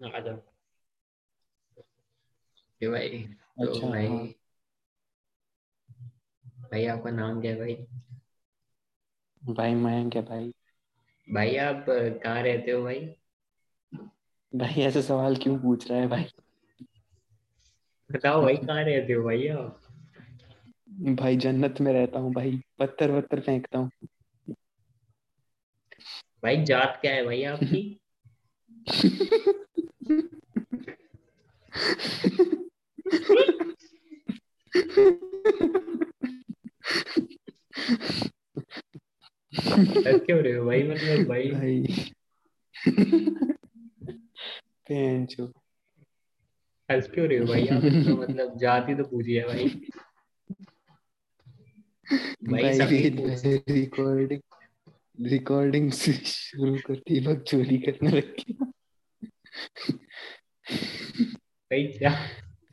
आ जाओ ये भाई तो अच्छा भाई हाँ भाई आपका नाम क्या है भाई भाई मयंक है भाई भाई आप कहाँ रहते हो भाई भाई ऐसे सवाल क्यों पूछ रहा है भाई बताओ भाई कहाँ रहते हो भाई आप भाई जन्नत में रहता हूँ भाई पत्थर वत्थर फेंकता हूँ भाई जात क्या है भाई आपकी क्यों रहे हो भाई मतलब भाई। भाई पेंचो। हंस क्यों रहे हो भाई आप तो मतलब जाति तो पूछिए भाई। भाई भाई पूछ रिकॉर्डिंग रिकॉर्डिंग से शुरू करती वक्त चोरी करने लग भाई क्या?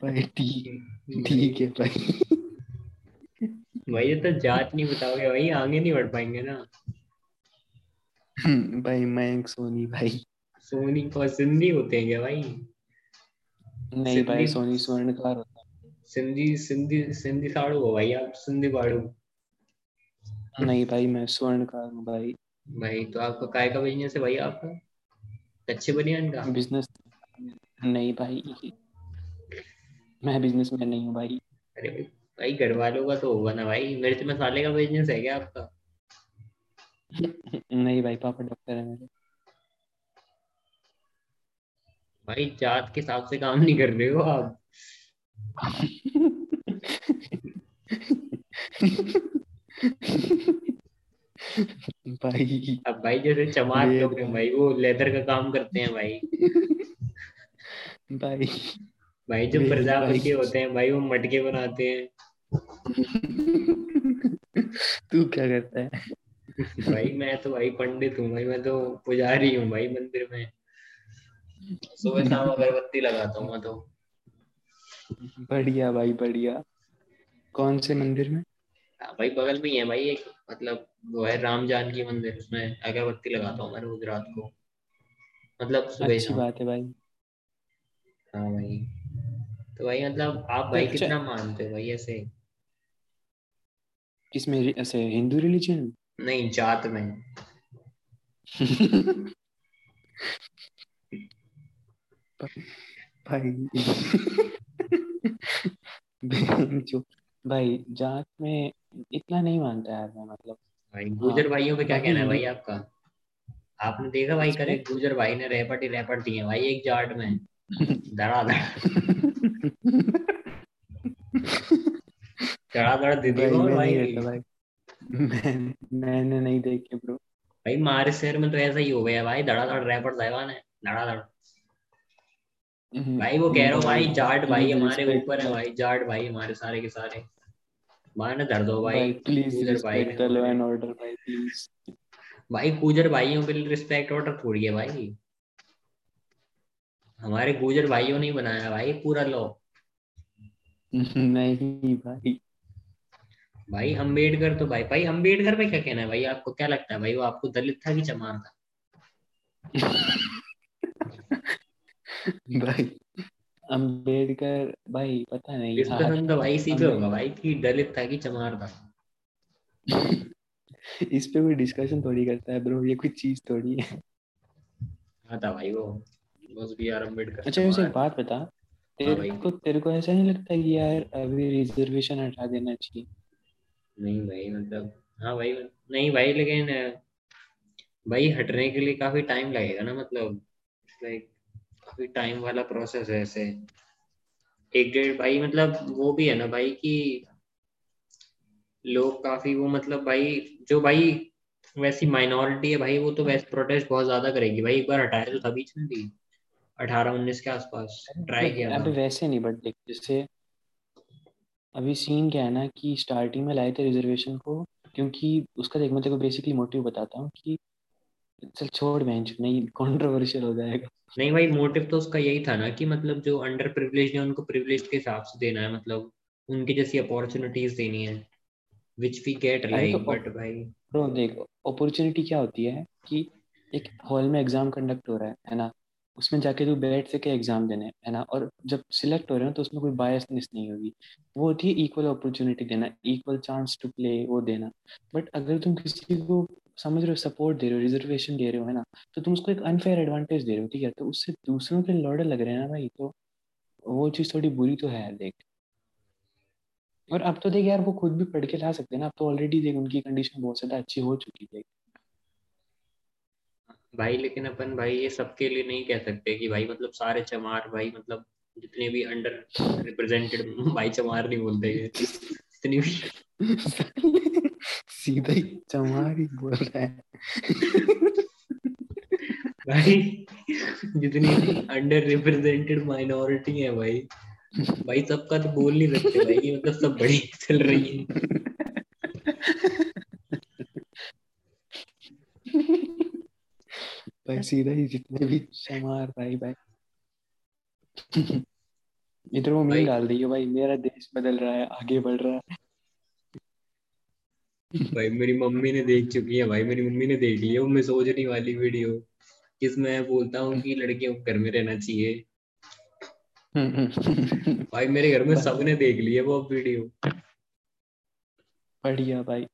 भाई ठीक ठीक है भाई। भाई। ये तो जात नहीं बताओगे भाई आगे नहीं बढ़ पाएँगे ना। भाई मयंक सोनी भाई। सोनी को सिंधी होते हैं क्या भाई? नहीं भाई सोनी स्वर्णकार होता सिंधी सिंधी सिंधी साड़ू हो भाई आप सिंधी बाड़ू। नहीं भाई मैं स्वर्णकार हूँ भाई। भाई तो आपका काय का बिज़नेस है भाई आपका? कच्चे बनियान का? बिज़नेस नहीं भाई मैं बिज़नेस में नहीं हूँ भाई। अरे भाई भाई घर वालों का तो होगा ना भाई। मिर्च मसाले का बिज़नेस है क्या आपका? नहीं भाई पापा डॉक्टर है मेरे। भाई जात के हिसाब से काम नहीं कर रहे हो आप। भाई। अब भाई जैसे चमार लोग हैं भाई वो लेदर का काम करते हैं भाई। भाई। भाई जो प्रजापति। होते हैं भाई वो मटके बनाते हैं। तू क्या करता है? भाई मैं तो भाई पंडित हूँ भाई मैं तो पुजारी हूँ भाई मंदिर में। सुबह शाम अगरबत्ती लगाता हूँ मैं तो। बढ़िया भाई बढ़िया। कौन से मंदिर में? हाँ, भाई बगल में ही है भाई एक मतलब वो है राम जानकी मंदिर उसमें अगरबत्ती लगाता हूँ मैं रोज रात को। मतलब सुबह अच्छी बात है भाई। हाँ भाई। तो भाई मतलब आप भाई अच्छा- कितना मानते हो भाई ऐसे? किसमें ऐसे हिंदू रिलीजन नहीं जात में। भाई जो भाई जात में इतना नहीं मानता यार मैं मतलब। भाई गुजर भाइयों पे क्या कहना है भाई आपका? आपने देखा भाई करे? गुजर भाई ने रैपट ही रैपट दिए भाई एक जाट में? धड़ाधड़। दे दी भाई वो भाई? नहीं भाई। मैं मैंने नहीं देखे ब्रो भाई हमारे शहर में तो ऐसा ही हो गया भाई। धड़ाधड़ रैपट साहिबान है। धड़ाधड़। भाई वो कह रहा भाई जाट भाई हमारे ऊपर है भाई। जाट भाई हमारे सारे के सारे। माने धर दो भाई। प्लीज़ भाई ऑर्डर भाई प्लीज़ भाई गुजर भाइयों के लिए रिस्पेक्ट ऑर्डर थोड़ी है भाई। हमारे गुजर भाइयों ने बनाया भाई पूरा लॉ। नहीं भाई। भाई अंबेडकर तो भाई भाई अंबेडकर पे क्या कहना है भाई? आपको क्या लगता है भाई वो आपको दलित था कि चमार था? भाई अंबेडकर भाई पता नहीं डिस्कशन तो भाई इसी पे होगा भाई कि दलित था कि चमार था। इस पे कोई डिस्कशन थोड़ी करता है ब्रो ये कोई चीज़ थोड़ी है। हाँ था भाई वो? बस बी आर अंबेडकर अच्छा वैसे एक बात बता। हाँ। तेरे को तेरे को ऐसा नहीं लगता कि यार अभी रिजर्वेशन हटा देना चाहिए? नहीं भाई मतलब हाँ भाई नहीं भाई लेकिन भाई हटने के लिए काफ़ी टाइम लगेगा ना मतलब लाइक काफ़ी टाइम वाला प्रोसेस है ऐसे। एक डेढ़ भाई मतलब वो भी है ना भाई कि लोग काफ़ी वो मतलब भाई जो भाई वैसी माइनॉरिटी है भाई वो तो वैसे प्रोटेस्ट बहुत ज़्यादा करेगी। भाई एक बार हटाया तो तभी चलती अठारह उन्नीस के आसपास ट्राई किया था वैसे नहीं बट देख जैसे अभी सीन क्या है ना कि स्टार्टिंग में लाए थे रिजर्वेशन को क्योंकि उसका देख मैं तेरे को बेसिकली मोटिव बताता हूँ कि चल छोड़ बेंच नहीं कंट्रोवर्शियल हो जाएगा। नहीं भाई मोटिव तो उसका यही था ना कि मतलब जो अंडर प्रिविलेज है उनको प्रिविलेज के हिसाब से देना है मतलब उनकी जैसी अपॉर्चुनिटीज़ देनी है which we get like but भाई। ब्रो देख अपॉर्चुनिटी क्या होती है कि एक हॉल में एग्ज़ाम कंडक्ट हो रहा है है ना? उसमें जाके तू बैठ सके एग्ज़ाम देने, है ना? और जब सिलेक्ट हो रहे हो तो उसमें कोई बायसनेस नहीं होगी। वो है इक्वल अपॉर्चुनिटी देना इक्वल चांस टू प्ले वो देना। बट अगर तुम किसी को समझ रहे हो सपोर्ट दे रहे हो रिजर्वेशन दे रहे हो, है ना? तो तुम उसको एक अनफेयर एडवांटेज दे रहे हो, ठीक है? तो उससे दूसरों के लौड़े लग रहे हैं ना भाई तो वो चीज़ थोड़ी बुरी तो है, देख। और अब तो देख यार, वो खुद भी पढ़ के ला सकते हैं ना। अब तो ऑलरेडी देख, उनकी कंडीशन बहुत ज़्यादा अच्छी हो चुकी है भाई लेकिन अपन भाई ये सबके लिए नहीं कह सकते कि भाई मतलब सारे चमार भाई मतलब जितने भी अंडर रिप्रेजेंटेड भाई चमार नहीं बोलते जितनी भी सीधा ही चमार ही बोल रहा है। भाई जितनी भी अंडर रिप्रेजेंटेड माइनॉरिटी है भाई। भाई सबका तो बोल नहीं सकते भाई कि मतलब सब बड़ी चल रही है। भाई सीधा ही जितने भी शमार भाई भाई इधर वो मीम डाल दी है भाई मेरा देश बदल रहा है आगे बढ़ रहा है भाई मेरी मम्मी ने देख चुकी है भाई मेरी मम्मी ने देख लिया वो मैं सोचने वाली वीडियो जिसमें मैं बोलता हूँ कि लड़कियों को घर में रहना चाहिए भाई मेरे घर में सबने देख लिया वो वीडियो बढ़िया भाई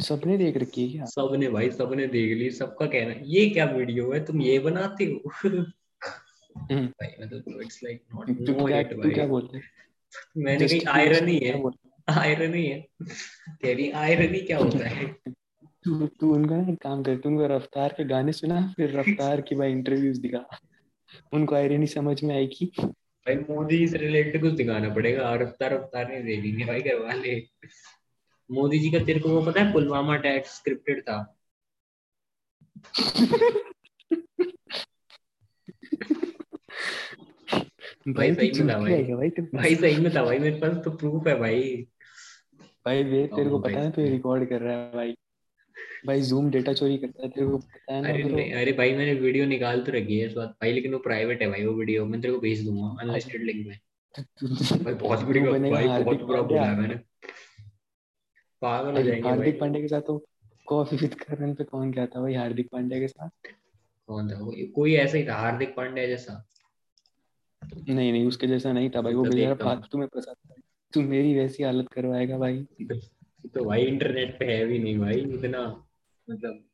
सबने देख रखी है क्या? सबने भाई सबने देख ली सबका कहना ये क्या वीडियो है? तुम ये बनाते हो? हम्म। भाई मतलब it's like not no it भाई। क्या बोलते मैंने कही आयरनी है। आयरनी है? तेरी आयरनी क्या होता है? तू तू उनका एक काम कर तू उनको रफ्तार के गाने सुना फिर रफ्तार की भाई इंटरव्यूज़ दिखा। उनको आयरनी समझ में आएगी। भाई मोदी से रिलेटेड कुछ दिखाना पड़ेगा। रफ्तार रफ्तार नहीं देखेंगे भाई घर वाले। मोदी जी का तेरे को वो पता है पुलवामा अटैक स्क्रिप्टेड था? भाई सही में था भाई। भाई, भाई सही में था भाई मेरे पास तो प्रूफ है भाई। भाई वे तेरे को पता है तो रिकॉर्ड कर रहा है भाई। भाई जूम डेटा चोरी करता है तेरे को पता है ना अरे नहीं अरे भाई मैंने वीडियो निकाल तो रखी है इस बात। भाई लेकिन वो प्राइवेट है भाई वो वीडियो मैं तेरे को भेज दूँगा अनलिस्टेड लिंक में। भाई बहुत वीडियो भाई बहुत बुरा बोला है मैंने। पागल हो जाएँगे हार्दिक पांडे के साथ तो कॉफ़ी विद करण पे कौन गया था? भाई हार्दिक पांडे के साथ? कौन था? कोई ऐसा ही था हार्दिक पांडे जैसा। नहीं नहीं उसके जैसा नहीं था भाई वो तो बेचारा फालतू में फंसा था। तू मेरी वैसी हालत करवाएगा भाई। तो भाई इंटरनेट पे है भी नहीं भाई इतना मतलब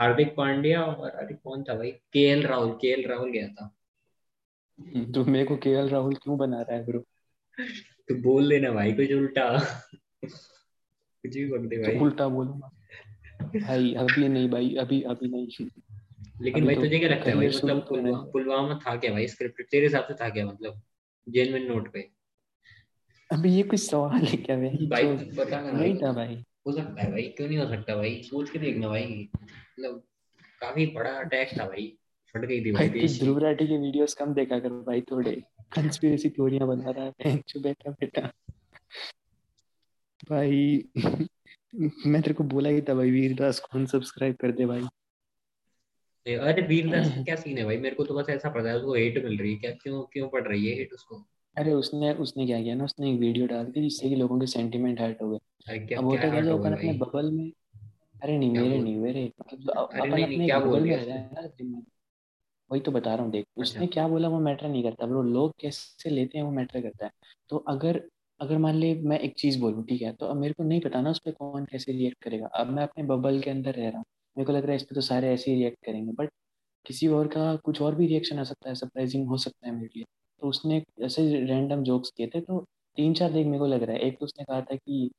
हार्दिक पांड्या और अरे कौन था भाई? के राहुल के राहुल गया था। तो मेरे को के राहुल क्यों बना रहा है ब्रो तो बोल देना भाई कुछ उल्टा। कुछ भी दे भाई। तो उल्टा बोलूँगा भाई अभी नहीं भाई अभी अभी नहीं। लेकिन भाई तो तुझे क्या लगता है भाई? मतलब पुलवामा था क्या भाई? स्क्रिप्ट तेरे हिसाब से था क्या मतलब? जेन्युइन नोट पे। अभी ये कुछ सवाल है क्या भाई? भाई तो पता नहीं था भाई। हो सकता है भाई क्यों नहीं हो सकता भाई? सोच के देखना भाई। मतलब काफ़ी बड़ा अटैक था भाई। फट गई थी भाई भाई ध्रुव राठी के वीडियोस कम देखा कर भाई थोड़े। कंस्पिरेसी थ्योरियाँ बना रहा है। जो बैठा बैठा। भाई। मैं तेरे को बोला ही था भाई वीरदास को अनसब्सक्राइब कर दे भाई। अरे वीरदास क्या सीन है भाई? मेरे को तो बस ऐसा पता है उसको हेट मिल रही है। क्या क्यों क्यों पड़ रही है हेट उसको? अरे उसने उसने क्या किया ना उसने एक वीडियो डाल दी जिससे कि लोगों के सेंटीमेंट हर्ट हो गए। अब होता क्या जो अपन अपने बबल में अरे नहीं मेरे नहीं मेरे। अपन अपने बबल में रह रहे वही तो बता रहा हूँ देख उसने अच्छा। क्या बोला वो मैटर नहीं करता। ब्रो लोग कैसे लेते हैं वो मैटर करता है? तो अगर अगर मान ली मैं एक चीज़ बोलूँ, ठीक है? तो अब मेरे को नहीं पता ना उस पर कौन कैसे रिएक्ट करेगा। अब मैं अपने बबल के अंदर रह रहा हूँ। मेरे को लग रहा है इस पर तो सारे ऐसे ही रिएक्ट करेंगे बट किसी और का कुछ और भी रिएक्शन आ सकता है सरप्राइजिंग हो सकता है मेरे लिए। तो उसने ऐसे रैंडम जोक्स किए थे तो तीन चार देख मेरे को लग रहा है। एक तो उसने कहा था कि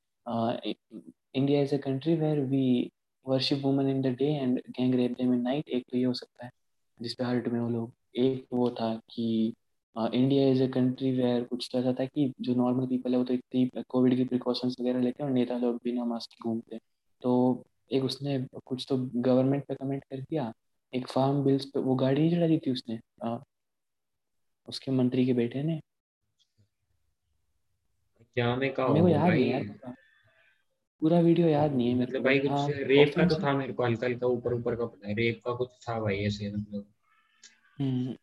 India is a country where we worship women in the day and gang rape them in night एक तो ये हो सकता है जिसपे हर्ट में वो लोग। एक वो था कि India is a country where कुछ तो ऐसा था कि जो नॉर्मल पीपल है वो तो इतनी कोविड की प्रिकॉशंस वगैरह लेते हैं और नेता लोग बिना मास्क घूमते तो एक उसने कुछ तो गवर्नमेंट पे कमेंट कर दिया एक फार्म बिल्स पे वो गाड़ी नहीं चढ़ा दी थी उसने आ, उसके मंत्री के बेटे ने। क्या में कहा मेरे को याद नहीं यार पूरा वीडियो याद नहीं है मतलब भाई कुछ रेप का तो था मेरे को हल्का हल्का ऊपर ऊपर का पता है रेप का कुछ था भाई ऐसे मतलब। हम्म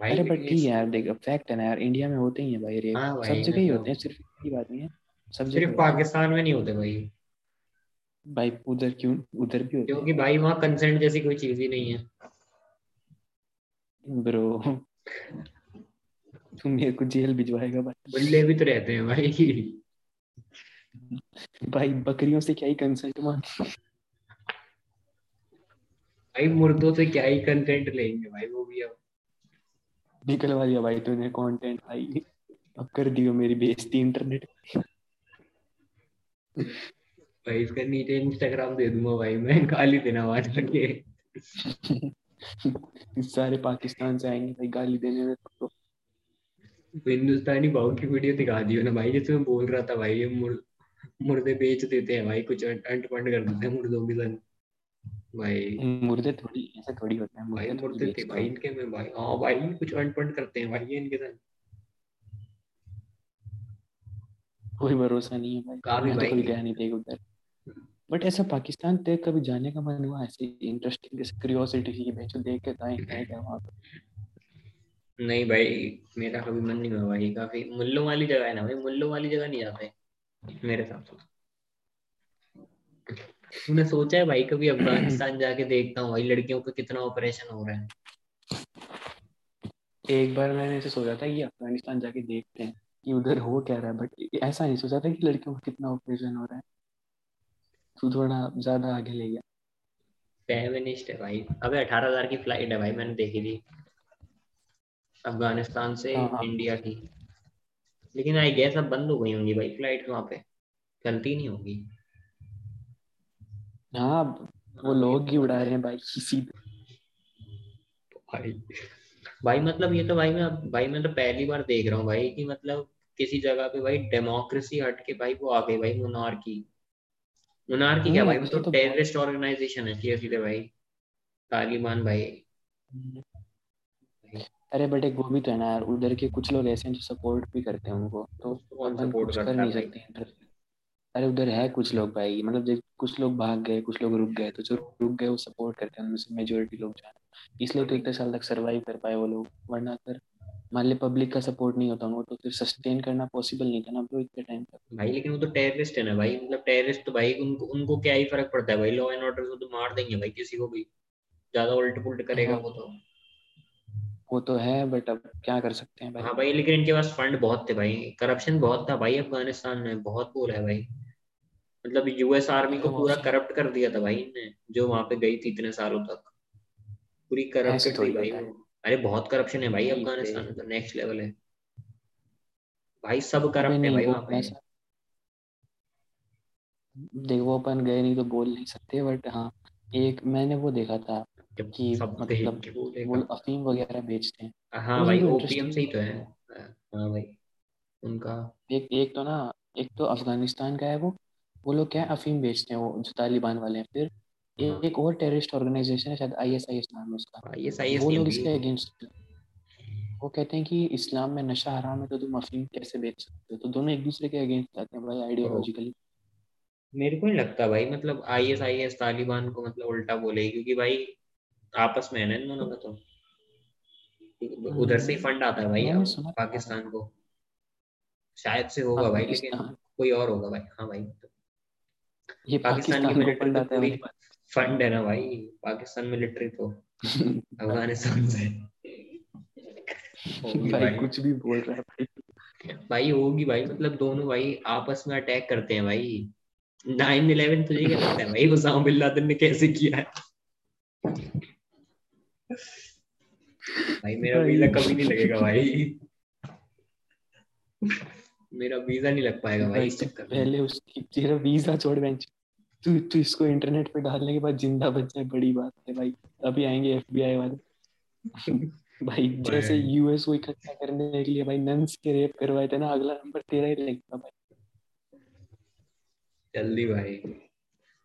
भाई अरे बट ठीक है यार देख फैक्ट है ना यार इंडिया में होते ही है भाई रेप हाँ सब जगह ही मतलब होते हैं सिर्फ़ की बात नहीं है सब जगह सिर्फ़ पाकिस्तान में नहीं होते भाई। भाई उधर क्यों उधर भी होते क्योंकि भाई वहाँ कंसेंट जैसी कोई चीज़ ही नहीं है। ब्रो तुम मेरे को जेल भिजवाएगा भाई। बुल्ले भी तो रहते हैं भाई। भाई बकरियों से क्या ही कंसेंट मांग? भाई मुर्दों से क्या ही कंटेंट लेंगे भाई वो भी अब निकलवा दिया भाई तूने कंटेंट भाई। अब कर दियो मेरी बेइज्जती इंटरनेट भाई इसका नीचे इंस्टाग्राम दे दूँगा भाई मैं गाली देना वहाँ जाके सारे पाकिस्तान से आएँगे भाई गाली देने में तो। हिंदुस्तानी भाव की वीडियो दिखा दियो ना भाई जैसे मैं बोल रहा था भाई ये मुर्दे बेच देते हैं भाई कुछ अंट पंट कर देते हैं मुर्दों की सन। भाई। मुर्दे थोड़ी ऐसे थोड़ी होते हैं भाई मुर्दे थे भाई इनके में भाई। हाँ भाई कुछ पंट करते हैं भाई ये इनके सन कोई भरोसा नहीं है भाई। काफ़ी तो भाई। कभी गया नहीं देख उधर बट ऐसा पाकिस्तान देख कभी जाने का मन हुआ? ऐसे इंटरेस्टिंग जैसे क्यूरियोसिटी की बेचो देख के तो है क्या वहाँ पे नहीं भाई मेरा कभी मन नहीं हुआ भाई काफ़ी मुल्लों वाली जगह है ना भाई मुल्लों वाली जगह नहीं जाते मेरे हिसाब से। तूने सोचा है भाई कभी अफ़गानिस्तान जाके देखता हूँ भाई लड़कियों पे कितना ऑपरेशन हो रहा है? एक बार मैंने ऐसे सोचा था कि अफ़गानिस्तान जाके देखते हैं कि उधर हो क्या रहा है बट ऐसा नहीं सोचा था कि लड़कियों का कितना ऑपरेशन हो रहा है। तू थोड़ा ज़्यादा आगे ले गया। फेमिनिस्ट है भाई। अबे अठारह हज़ार की फ़्लाइट है भाई मैंने देखी थी। अफ़गानिस्तान से हाँ, हाँ। इंडिया की। लेकिन आई गेस अब बंद हो गई होंगी भाई फ़्लाइट वहाँ पे। चलती नहीं होगी। हाँ वो लोग ही उड़ा रहे हैं। भाई सीधे भाई भाई मतलब ये तो भाई मैं भाई मैं तो पहली बार देख रहा हूँ भाई कि मतलब किसी जगह पे भाई डेमोक्रेसी हट के भाई वो आ गई भाई मुनारकी मुनारकी क्या भाई? वो तो तो टेररिस्ट ऑर्गेनाइजेशन है सीधे सीधे भाई। तालिबान भाई। अरे बट एक वो भी तो है ना यार उधर के कुछ लोग ऐसे हैं जो सपोर्ट भी करते हैं उनको तो सपोर्ट कर नहीं सकते हैं अरे उधर है कुछ लोग भाई मतलब जब कुछ लोग भाग गए कुछ लोग रुक गए तो जो रुक गए वो सपोर्ट करते हैं उनमें से मेजोरिटी लोग जो है इसलिए तो इतने साल तक सरवाइव कर पाए वो लोग वरना अगर मान ली पब्लिक का सपोर्ट नहीं होता उनको तो फिर सस्टेन करना पॉसिबल नहीं था ना ब्रो इतने टाइम तक। भाई लेकिन वो तो टेररिस्ट है ना भाई मतलब टेररिस्ट तो भाई उनको उनको क्या ही फ़र्क पड़ता है भाई लॉ एंड ऑर्डर को तो मार देंगे भाई किसी को भी। ज़्यादा उल्ट पुल्ट करेगा हाँ। वो तो। वो तो है बट अब क्या कर सकते हैं भाई। हाँ भाई लेकिन इनके पास फंड बहुत थे भाई करप्शन बहुत था भाई अफ़गानिस्तान में बहुत बोला है भाई। मतलब यूएस आर्मी को हाँ, पूरा करप्ट कर दिया था भाई इनने जो वहाँ पे गई थी इतने सालों तक। पूरी ऐसे करप्टेड थी भाई अरे बहुत करप्शन है भाई नहीं अफ़गानिस्तान में तो नेक्स्ट लेवल है। भाई सब करप्ट है भाई वहाँ पे। देख वो अपन गए नहीं तो बोल नहीं सकते बट हाँ एक मैंने वो देखा था कि सब मतलब वो अफीम वगैरह बेचते हैं। हाँ भाई ओपीएम से ही तो है हाँ भाई उनका। एक एक तो ना एक तो अफ़गानिस्तान का है वो वो लोग क्या है अफीम बेचते हैं वो जो तालिबान वाले हैं। फिर हाँ। एक और टेररिस्ट ऑर्गेनाइजेशन है शायद आईएसआईएस नाम है उसका। ये सही वो लोग इसके अगेंस्ट वो कहते हैं कि इस्लाम में नशा हराम है तो तुम अफीम कैसे बेच सकते हो? तो दोनों एक दूसरे के अगेंस्ट जाते हैं भाई आइडियोलॉजिकली मेरे को नहीं लगता भाई मतलब आईएस आईएस तालिबान को मतलब उल्टा बोले क्योंकि भाई आपस में है ना दोनों का तो। उधर से ही फंड आता है भाई। पाकिस्तान को। शायद से होगा भाई लेकिन कोई और होगा भाई। हाँ भाई ये पाकिस्तान की मिलिट्री तो पूरी फंड है ना भाई। पाकिस्तान मिलिट्री तो। अफ़गानिस्तान से। भाई भाई। कुछ भी बोल रहा है भाई। भाई होगी भाई मतलब दोनों भाई आपस में अटैक करते हैं भाई। नाइन इलेवन तुझे क्या लगता है भाई? उसामा बिन लादेन ने कैसे किया है? भाई मेरा भाई। कभी नहीं लगेगा भाई। मेरा वीज़ा नहीं लग पाएगा भाई इस चक्कर में। पहले उसकी तेरा वीज़ा छोड़ बेंच तू तू इसको इंटरनेट पे डालने के बाद ज़िंदा बच जाए बड़ी बात है भाई। अभी आएँगे एफबीआई वाले। भाई जैसे यूएस को इकट्ठा करने के लिए भाई नन्स के रेप करवाए थे ना अगला नंबर तेरा ही लगता भाई। जल्दी भाई।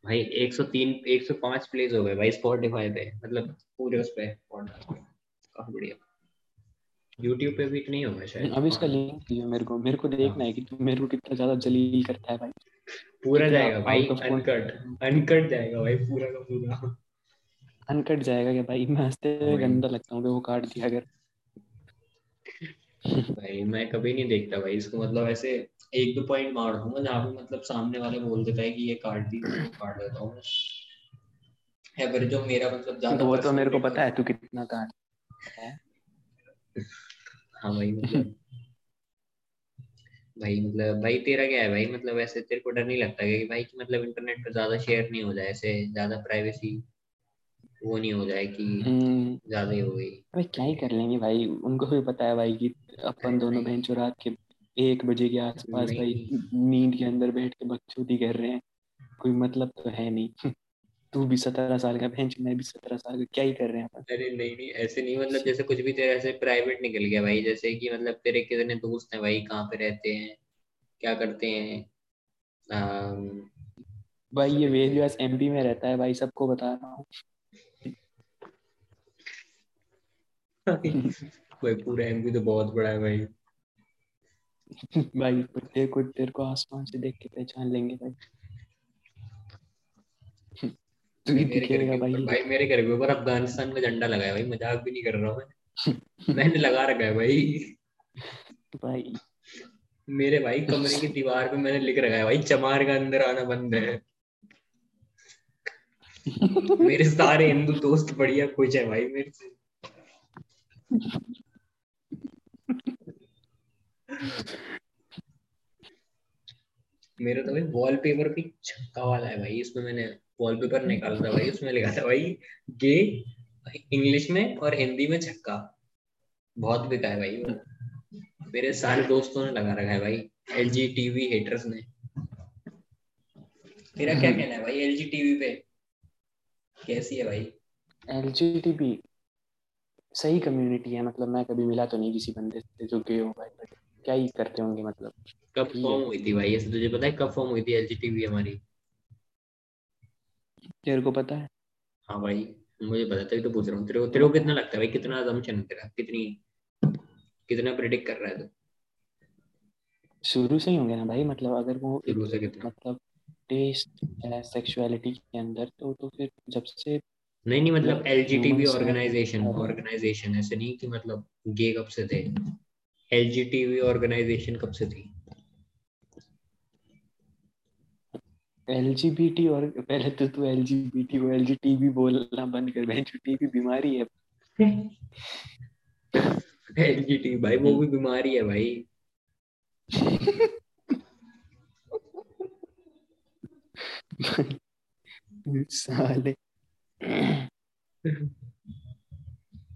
भाई 103 105 प्लेस हो गए भाई स्पॉटिफाई पे मतलब पूरे उस पे। podcast पे। काफ़ी बढ़िया। YouTube पे भी नहीं होगा शायद। अब इसका लिंक दियो मेरे को। मेरे को देखना है कि तू मेरे को कितना ज़्यादा जलील करता है भाई। पूरा जाएगा भाई अनकट अनकट जाएगा भाई पूरा का पूरा। अनकट जाएगा क्या भाई? मैं हँसते हुए गंदा लगता हूँ वो काट दिया अगर। भाई मैं कभी नहीं देखता भाई इसको मतलब ऐसे एक दो पॉइंट मार दूँगा जहाँ पे मतलब सामने वाले बोल देता है कि ये काट दी काट देता हूँ। है पर जो मेरा मतलब ज़्यादा वो तो मेरे को पता है तू कितना काट है। हाँ भाई मतलब। भाई मतलब भाई तेरा क्या है? भाई मतलब ऐसे तेरे को डर नहीं लगता कि भाई कि मतलब इंटरनेट पर ज़्यादा शेयर नहीं हो जाए ऐसे ज़्यादा प्राइवेसी वो नहीं हो जाए कि हम्म। ज़्यादा ही हो गई? अबे क्या ही कर लेंगे भाई? उनको भी पता है भाई कि अपन दोनों बहन रात के एक बजे के आसपास भाई नींद के अंदर बैठ के बकचोदी कर रहे हैं। कोई मतलब तो है नहीं। तू भी सत्रह साल का बहन मैं भी सत्रह साल का क्या ही कर रहे हैं अरे नहीं नहीं ऐसे नहीं मतलब जैसे कुछ भी तेरे ऐसे प्राइवेट निकल गया भाई जैसे कि मतलब तेरे कितने दोस्त हैं भाई कहाँ पे रहते हैं क्या करते हैं अम, भाई ये वेद भाई व्यास एमपी में रहता है भाई सबको बता रहा हूँ। भाई पूरा एमपी तो बहुत बड़ा है भाई। भाई तेरे को तेरे को आसमान से देख के पहचान लेंगे भाई। तू भाई ही दिखेगा भाई। भाई मेरे घर के ऊपर अफ़गानिस्तान का झंडा लगा है भाई मज़ाक भी नहीं कर रहा हूँ मैं। मैंने लगा रखा है भाई। भाई। मेरे भाई कमरे की दीवार पे मैंने लिख रखा है भाई चमार का अंदर आना बंद है। मेरे सारे हिंदू दोस्त बढ़िया खुश है भाई मेरे से। मेरा तो भाई वॉलपेपर भी छक्का वाला है भाई इसमें मैंने वॉलपेपर निकाला था भाई उसमें लिखा था भाई गे इंग्लिश में और हिंदी में छक्का। बहुत बिका है भाई मेरे सारे दोस्तों ने लगा रखा है भाई एल जी टीवी हेटर्स ने। तेरा क्या कहना है भाई एल जी टीवी पे? कैसी है भाई? एल सही कम्युनिटी है मतलब मैं कभी मिला तो नहीं किसी बंदे से जो गे हो भाई क्या ही करते होंगे मतलब? कब फॉर्म हुई थी भाई? ऐसे तुझे पता है कब फॉर्म हुई थी एल जी टीवी हमारी? तेरे को पता है। हाँ भाई मुझे पता था तो पूछ रहा हूँ। तेरे को तेरे को कितना लगता है भाई कितना है तेरा? कितनी कितना प्रिडिक्ट कर रहा है तू? शुरू से ही होंगे ना भाई मतलब अगर वो शुरू से कितना? मतलब टेस्ट है सेक्सुअलिटी के अंदर तो तो फिर जब से नहीं नहीं मतलब L G BT organization organization ऐसे नहीं कि मतलब गे कब से थे? एल जी टीवी ऑर्गेनाइजेशन कब से थी? एलजीबीटी और पहले तो तू एलजीबीटी को एलजीटीबी बोलना बंद कर बहन टीबी बीमारी है। एल जी टीवी भाई वो भी बीमारी है भाई। साले।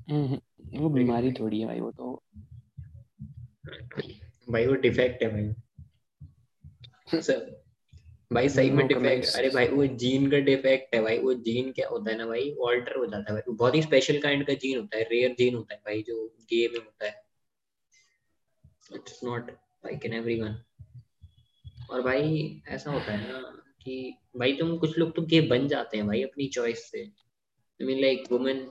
हम्म, वो बीमारी थोड़ी है भाई वो तो। भाई वो डिफेक्ट है भाई। सर भाई सही में डिफेक्ट अरे भाई वो जीन का डिफेक्ट है भाई वो जीन क्या होता है ना भाई ऑल्टर हो जाता है भाई। वो बहुत ही स्पेशल काइंड का जीन होता है रेयर जीन होता है भाई जो गे में होता है। It's not like in everyone और भाई ऐसा होता है ना कि भाई तुम कुछ लोग तो गे बन जाते हैं भाई अपनी चॉइस से। I mean like women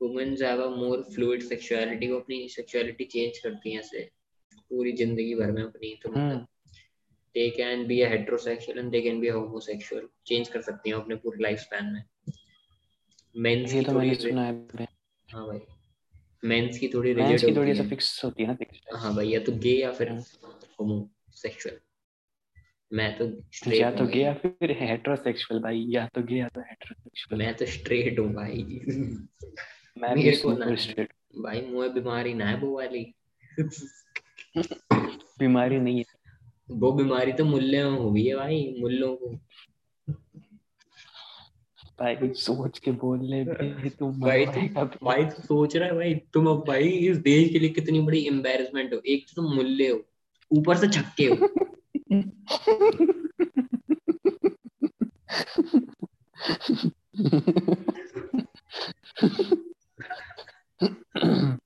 womens have a more fluid sexuality वो अपनी सेक्सुअलिटी चेंज करती हैं ऐसे। पूरी ज़िंदगी भर में अपनी तो मतलब they can be a heterosexual and they can be a homosexual. Change कर सकती हैं अपने पूरे लाइफ स्पैन में मेंस की तो थोड़ी सुना है हाँ भाई। मेंस की थोड़ी रिजिड की थोड़ी होती ऐसा फिक्स होती है ना फिक्स हाँ भाई या तो गे या फिर। होमोसेक्सुअल मैं तो स्ट्रेट या तो गे या फिर हेटेरोसेक्सुअल भाई या तो गे या तो हेटेरोसेक्सुअल मैं तो स्ट्रेट हूँ भाई। मैं भी सुपर स्ट्रेट भाई मुझे बीमारी ना है वो वाली। बीमारी नहीं है। वो बीमारी तो मुल्ले में हुई है भाई मुल्लों को। भाई कुछ सोच के बोल ले बे तुम भाई मरवाएगा तुम भाई तू सोच रहा है भाई तुम अब भाई इस देश के लिए कितनी बड़ी एम्बेरसमेंट हो। एक तो तुम मुल्ले हो ऊपर से छक्के हो।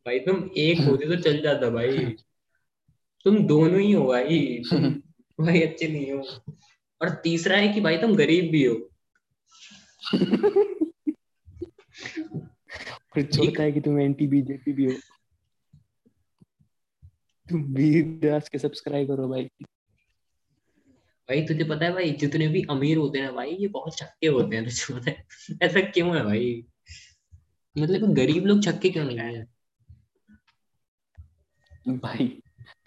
भाई तुम एक होते तो चल जाता भाई। तुम दोनों ही हो भाई। भाई अच्छे नहीं हो। और तीसरा है कि भाई तुम गरीब भी हो। फिर चौथा है कि तुम एंटी बीजेपी भी हो। तुम व्यास के सब्सक्राइब करो भाई। भाई तुझे पता है भाई जितने भी अमीर होते हैं भाई ये बहुत छक्के होते हैं तुझे पता है। ऐसा क्यों है भाई? मतलब गरीब लोग छक्के क्यों नहीं है भाई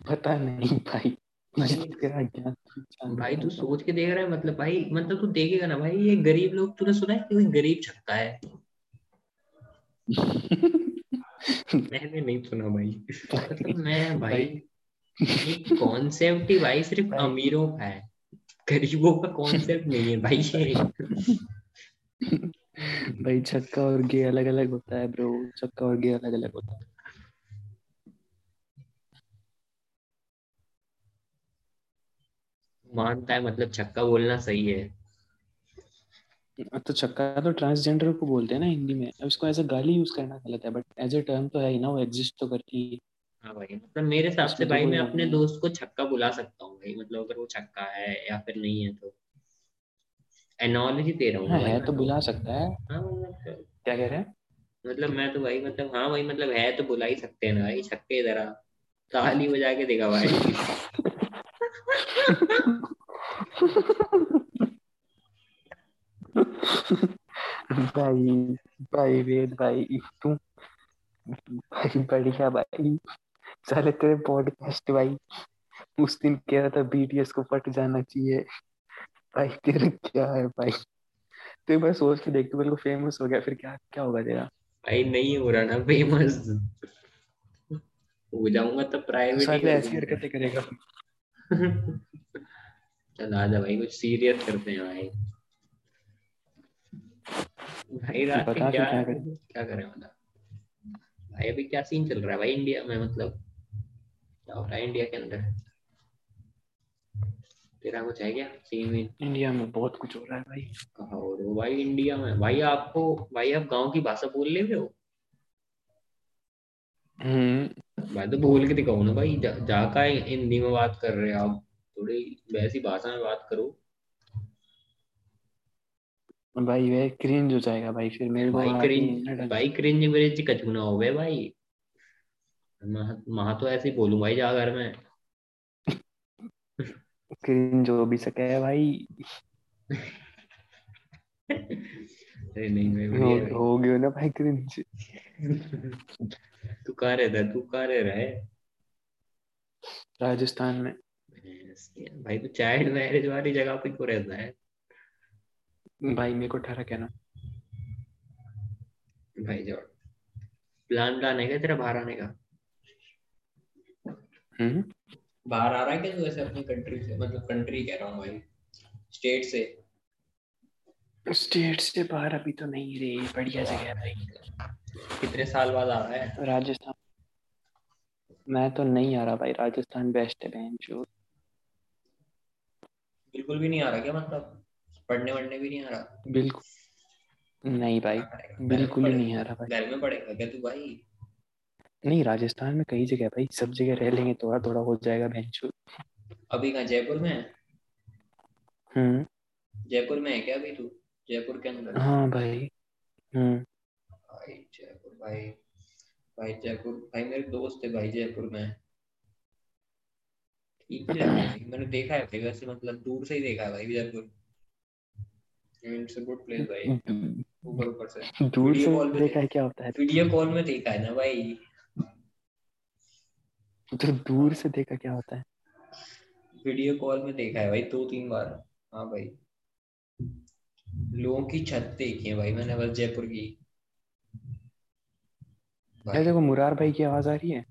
पता नहीं भाई। पहचान भाई तू सोच के देख रहा है मतलब भाई मतलब तू देखेगा ना भाई ये गरीब लोग तूने सुना है कि कोई गरीब छक्का है? मैंने नहीं सुना भाई। मतलब मैं भाई कॉन्सेप्ट ही भाई सिर्फ़। अमीरों का है। गरीबों का कॉन्सेप्ट नहीं है भाई ये। भाई छक्का और गे अलग अलग होता है ब्रो छक्का और गे अलग अलग होता है। मानता है मतलब छक्का बोलना सही है। तो छक्का तो ट्रांसजेंडर को बोलते हैं ना हिंदी में। अब इसको एज अ गाली यूज़ करना गलत है बट एज अ टर्म तो है ही ना वो एग्जिस्ट तो करती है। हाँ भाई मतलब मेरे हिसाब से तो भाई मैं अपने दोस्त को छक्का बुला सकता हूँ भाई मतलब अगर वो छक्का है या फिर नहीं है तो। एनोलॉजी दे रहा हूँ हाँ है तो। बुला सकता है। हाँ मतलब क्या कह रहे हैं? मतलब मैं तो भाई मतलब हाँ भाई मतलब है तो बुला ही सकते हैं ना भाई छक्के जरा। ताली बजा के देखा भाई। भाई भाई वेद भाई तू भाई बढ़िया भाई। साले तेरे पॉडकास्ट भाई उस दिन कह रहा था बीटीएस को फट जाना चाहिए। भाई तेरा क्या है भाई? तू बार सोच के देख तू बिल्कुल फ़ेमस हो गया फिर क्या क्या होगा तेरा? भाई नहीं हो रहा ना फ़ेमस हो जाऊँगा तो प्राइवेट ऐसी हरकतें करेगा। चल आजा भाई कुछ सीरियस करते हैं भाई। भाई रात क्या क्या करें क्या करें मतलब? भाई अभी क्या सीन चल रहा है भाई इंडिया में मतलब? क्या हो रहा है इंडिया के अंदर? तेरा कुछ है क्या सीन वीन इंडिया में बहुत कुछ हो रहा है भाई। हो हो भाई इंडिया में? भाई आपको भाई आप गाँव की भाषा बोल ले रहे हो? भाई तो बोल के दिखाओ ना भाई जा, जाका हिंदी में बात कर रहे हो आप। थोड़ी वैसी भाषा में बात करो। भाई वे क्रिंज हो जाएगा भाई फिर मेरे को भाई क्रिंज भाई क्रिंज ब्रिंज कछु ना हो गए भाई। महा तो ऐसे ही बोलूँ भाई जा घर में। क्रिंज हो भी सके भाई। अरे नहीं मैं हो, बढ़िया। हो गयो ना भाई क्रिंज तू कहाँ रहता है? तू कहाँ रह रहा है? राजस्थान में। भाई तू चाइल्ड मैरिज वाली जगह पे क्यों रहता है? भाई मेरे को ठहरा कहना। भाई जो प्लान प्लान है क्या तेरा बाहर आने का? हम्म? बाहर आ रहा है क्या तू ऐसे अपनी कंट्री से? मतलब कंट्री कह रहा हूँ भाई। स्टेट से? स्टेट से बाहर अभी तो नहीं रे बढ़िया जगह है भाई। कितने साल बाद आ रहा है? राजस्थान। मैं तो नहीं आ रहा भाई राजस्थान बेस्ट है बहन जो बिल्कुल भी नहीं आ रहा क्या मतलब? पढ़ने वढ़ने भी नहीं आ रहा? बिल्कुल नहीं भाई बिल्कुल ही नहीं आ रहा भाई। घर में पड़ेगा क्या तू भाई? नहीं राजस्थान में कई जगह भाई सब जगह रह लेंगे थोड़ा थोड़ा हो जाएगा बहन अभी कहाँ जयपुर में हम्म। जयपुर में है क्या अभी तू? जयपुर के अंदर। हाँ भाई हम्म। भाई जयपुर भाई भाई जयपुर भाई मेरे दोस्त है भाई जयपुर में। ठीक ही मैंने देखा है भाई वैसे मतलब दूर से ही देखा है भाई Jaipur. It's a good place भाई ऊपर ऊपर से। दूर से कॉल पे देखा है क्या होता है? वीडियो कॉल में देखा है ना भाई। तो दूर से देखा क्या होता है? वीडियो कॉल में देखा है भाई दो तीन बार। हाँ भाई। लोगों की छत देखी है भाई मैंने बस जयपुर की। भाई देखो मुरार भाई की आवाज़ आ रही है?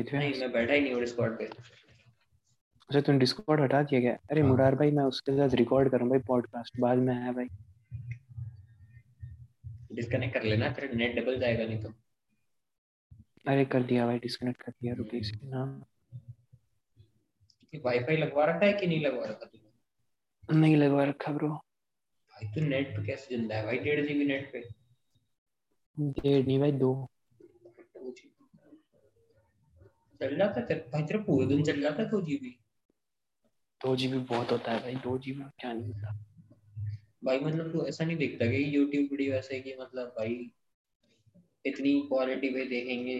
नहीं मैं बैठा ही नहीं हूँ स्क्वाड पे। अच्छा तुम डिस्कॉर्ड हटा दिया गया अरे हाँ। मुरार भाई मैं उसके साथ रिकॉर्ड करूँ भाई पॉडकास्ट बाद में आया भाई। डिस्कनेक्ट कर लेना तेरा नेट डबल जाएगा नहीं तो। अरे कर दिया भाई डिस्कनेक्ट कर दिया रुपीज़ हाँ। वाईफाई लगवा रखा है कि नहीं लगवा रखा तूने? नहीं लगवा रखा ब्रो तू नेट पे कैसे ज़िंदा है? भाई डेढ़ जीबी नेट पे। डेढ़ नहीं भाई दो। चल जाता है भाई तेरा पूरे दिन चल जाता है दो जीबी दो जीबी बहुत होता है भाई दो जीबी क्या नहीं होता। भाई मतलब तू ऐसा नहीं देखता कि यूट्यूब वीडियो ऐसे कि मतलब भाई इतनी क्वालिटी पे देखेंगे।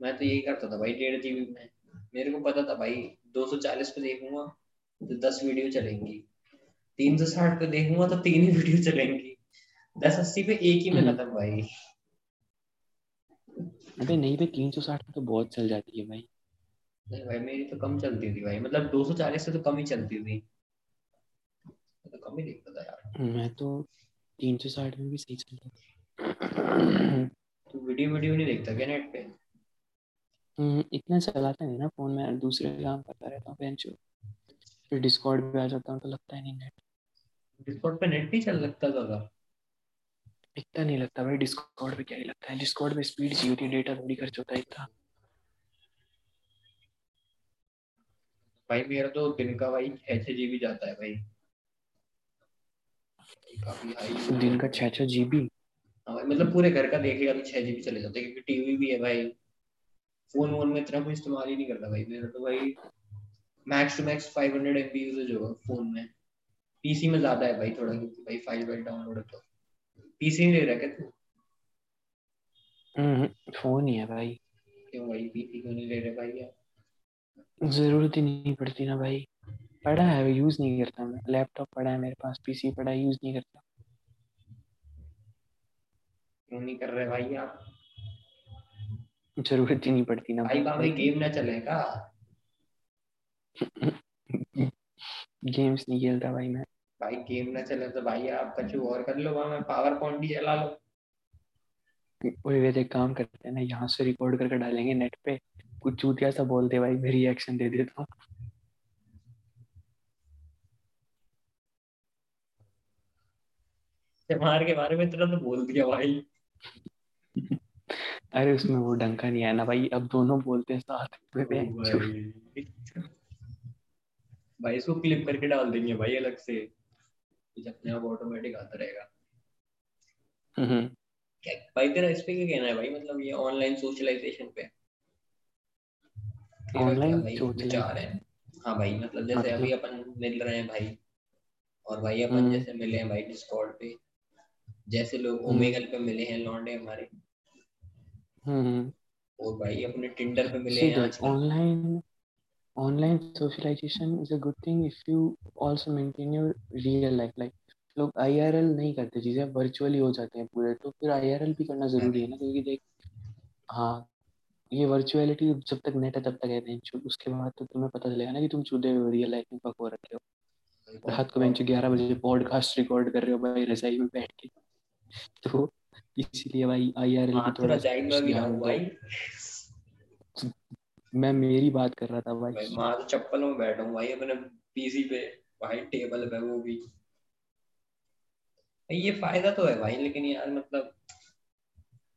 मैं तो यही करता था भाई डेढ़ जीबी में। मेरे को पता था भाई 240 पे देखूँगा तो 10 वीडियो चलेंगी। 360 पे देखूँगा तो तीन ही वीडियो चलेंगी। 1080 पे एक ही में हम्म। खत्म भाई। अबे नहीं भाई तीन सौ साठ तो बहुत चल जाती है भाई। नहीं भाई मेरी तो कम चलती थी भाई। मतलब 240 से तो कम ही चलती थी तो कम ही देखता था यार। मैं तो तीन सौ साठ में भी सही चल जाती तू वीडियो वीडियो नहीं देखता क्या नेट पे? हम्म, इतना चलाता नहीं ना फ़ोन में दूसरे काम करता रहता हूँ बेंच फिर डिस्कॉर्ड पे आ जाता हूँ तो लगता है नहीं नेट। डिस्कॉर्ड पे नेट नहीं चल लगता ज़्यादा? इतना नहीं लगता भाई डिस्कॉर्ड पे क्या ही लगता है? डिस्कॉर्ड पे स्पीड चाहिए होती है डेटा थोड़ी खर्च होता है इतना। भाई मेरा तो दिन का भाई छः छः जीबी जाता है भाई। काफ़ी हाई दिन का छः छः जी बी हाँ भाई मतलब पूरे घर का देखेगा तो छः जीबी चले जाते हैं क्योंकि टीवी भी है भाई। फ़ोन वोन में इतना कोई इस्तेमाल ही नहीं करता भाई। मेरा तो भाई max to max five hundred MB usages usage होगा फ़ोन में। पीसी में ज़्यादा है भाई थोड़ा क्योंकि भाई फ़ाइल वाइल डाउनलोड तो। पीसी नहीं ले रहा क्या तू? फ़ोन ही है भाई। क्यों भाई पीसी क्यों नहीं ले रहे भाई यार? ज़रूरत ही नहीं पड़ती ना भाई। पड़ा है यूज़ नहीं करता मैं। लैपटॉप पड़ा है मेरे पास पीसी पड़ा है यूज़ नहीं करता। क्यों नहीं कर रहे भाई आप? ज़रूरत ही नहीं पड़ती ना भाई बाबा गेम ना चलेगा गेम्स नहीं खेलता भाई मैं। भाई गेम ना चले तो भाई आप कुछ और कर लो वहाँ पावर पॉइंट ही चला लो। वही वे एक काम करते हैं ना यहाँ से रिकॉर्ड करके डालेंगे नेट पे। कुछ चूतिया सा बोलते भाई मैं रिएक्शन दे देता हूँ। मार के बारे में इतना तो बोल दिया भाई। अरे उसमें वो डंका नहीं आया ना भाई अब दोनों बोलते हैं साथ में भाई इसको क्लिप करके डाल देंगे भाई अलग से। अपने आप ऑटोमेटिक आता रहेगा। हम्म, क्या भाई तेरा इस पे क्या कहना है भाई? मतलब ये ऑनलाइन सोशलाइजेशन पे। ऑनलाइन विचार है? हाँ भाई मतलब जैसे मतलब- अभी अपन मिल रहे हैं भाई और भाई अपन हम्म। जैसे मिले हैं भाई डिस्कॉर्ड पे जैसे लोग हम्म। ओमेगल पे मिले हैं लौंडे हमारे। हम्म। और भाई अपने टिंडर पे मिले हैं आजकल। Online socialization is a good thing if you also maintain your real life. Like लोग IRL नहीं करते चीज़ें वर्चुअली हो जाते हैं पूरे तो फिर IRL भी करना ज़रूरी है ना? क्योंकि देख हाँ ये वर्चुअलिटी जब तक नेट है तब तक है बेंच उसके बाद तो तुम्हें पता चलेगा ना कि तुम चूदे हो रियल लाइफ में पक रखे हो। रात को बेंच ग्यारह बजे पॉडकास्ट रिकॉर्ड कर रहे हो भाई रजाई में बैठ के। तो इसीलिए भाई हाँ की तो थोड़ा भाई। मैं मेरी बात कर रहा था भाई। भाई माँ तो चप्पलों में बैठा हूँ भाई अपने पीसी पे भाई टेबल पे वो भी। भाई ये फ़ायदा तो है भाई लेकिन यार मतलब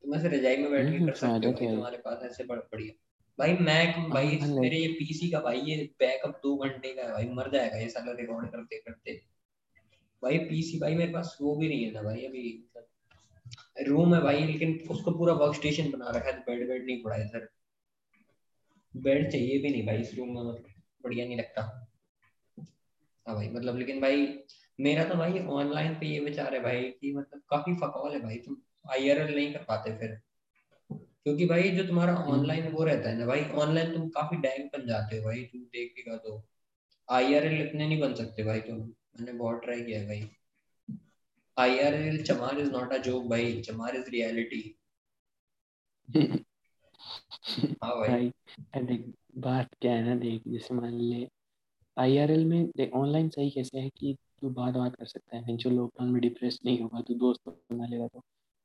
तुम ऐसे रजाई में बैठ के हम्म, कर सकते हो तो तुम्हारे पास ऐसे बड़ बढ़िया। भाई मैक भाई हाँ, मेरे ये पीसी का भाई ये बैकअप दो घंटे का है भाई मर जाएगा ये साला रिकॉर्ड करते करते। भाई पीसी भाई मेरे पास वो भी नहीं है ना भाई अभी मतलब रूम है भाई लेकिन उसको पूरा वर्क स्टेशन बना रखा है बेड बेड नहीं पड़ा है सर बेड चाहिए भी नहीं भाई इस रूम में मतलब बढ़िया नहीं लगता। हाँ भाई मतलब लेकिन भाई मेरा तो भाई ऑनलाइन पे ये विचार है भाई कि मतलब काफ़ी फकौल है भाई तुम आईआरएल नहीं कर पाते फिर। क्योंकि भाई जो तुम्हारा ऑनलाइन वो रहता है ना भाई ऑनलाइन तुम काफ़ी डैंग बन जाते हो भाई तुम देखेगा तो। आईआरएल इतने नहीं बन सकते भाई तुम मैंने बहुत ट्राई किया है भाई। आईआरएल चमार इज़ नॉट अ जोक भाई चमार इज़ रियलिटी हाँ भाई। भाई देख बात क्या है ना देख जैसे मान ले आईआरएल में देख ऑनलाइन सही कैसे है कि तू बात बात कर सकता है जो लॉकडाउन में डिप्रेस नहीं होगा तू दोस्त बना लेगा तो।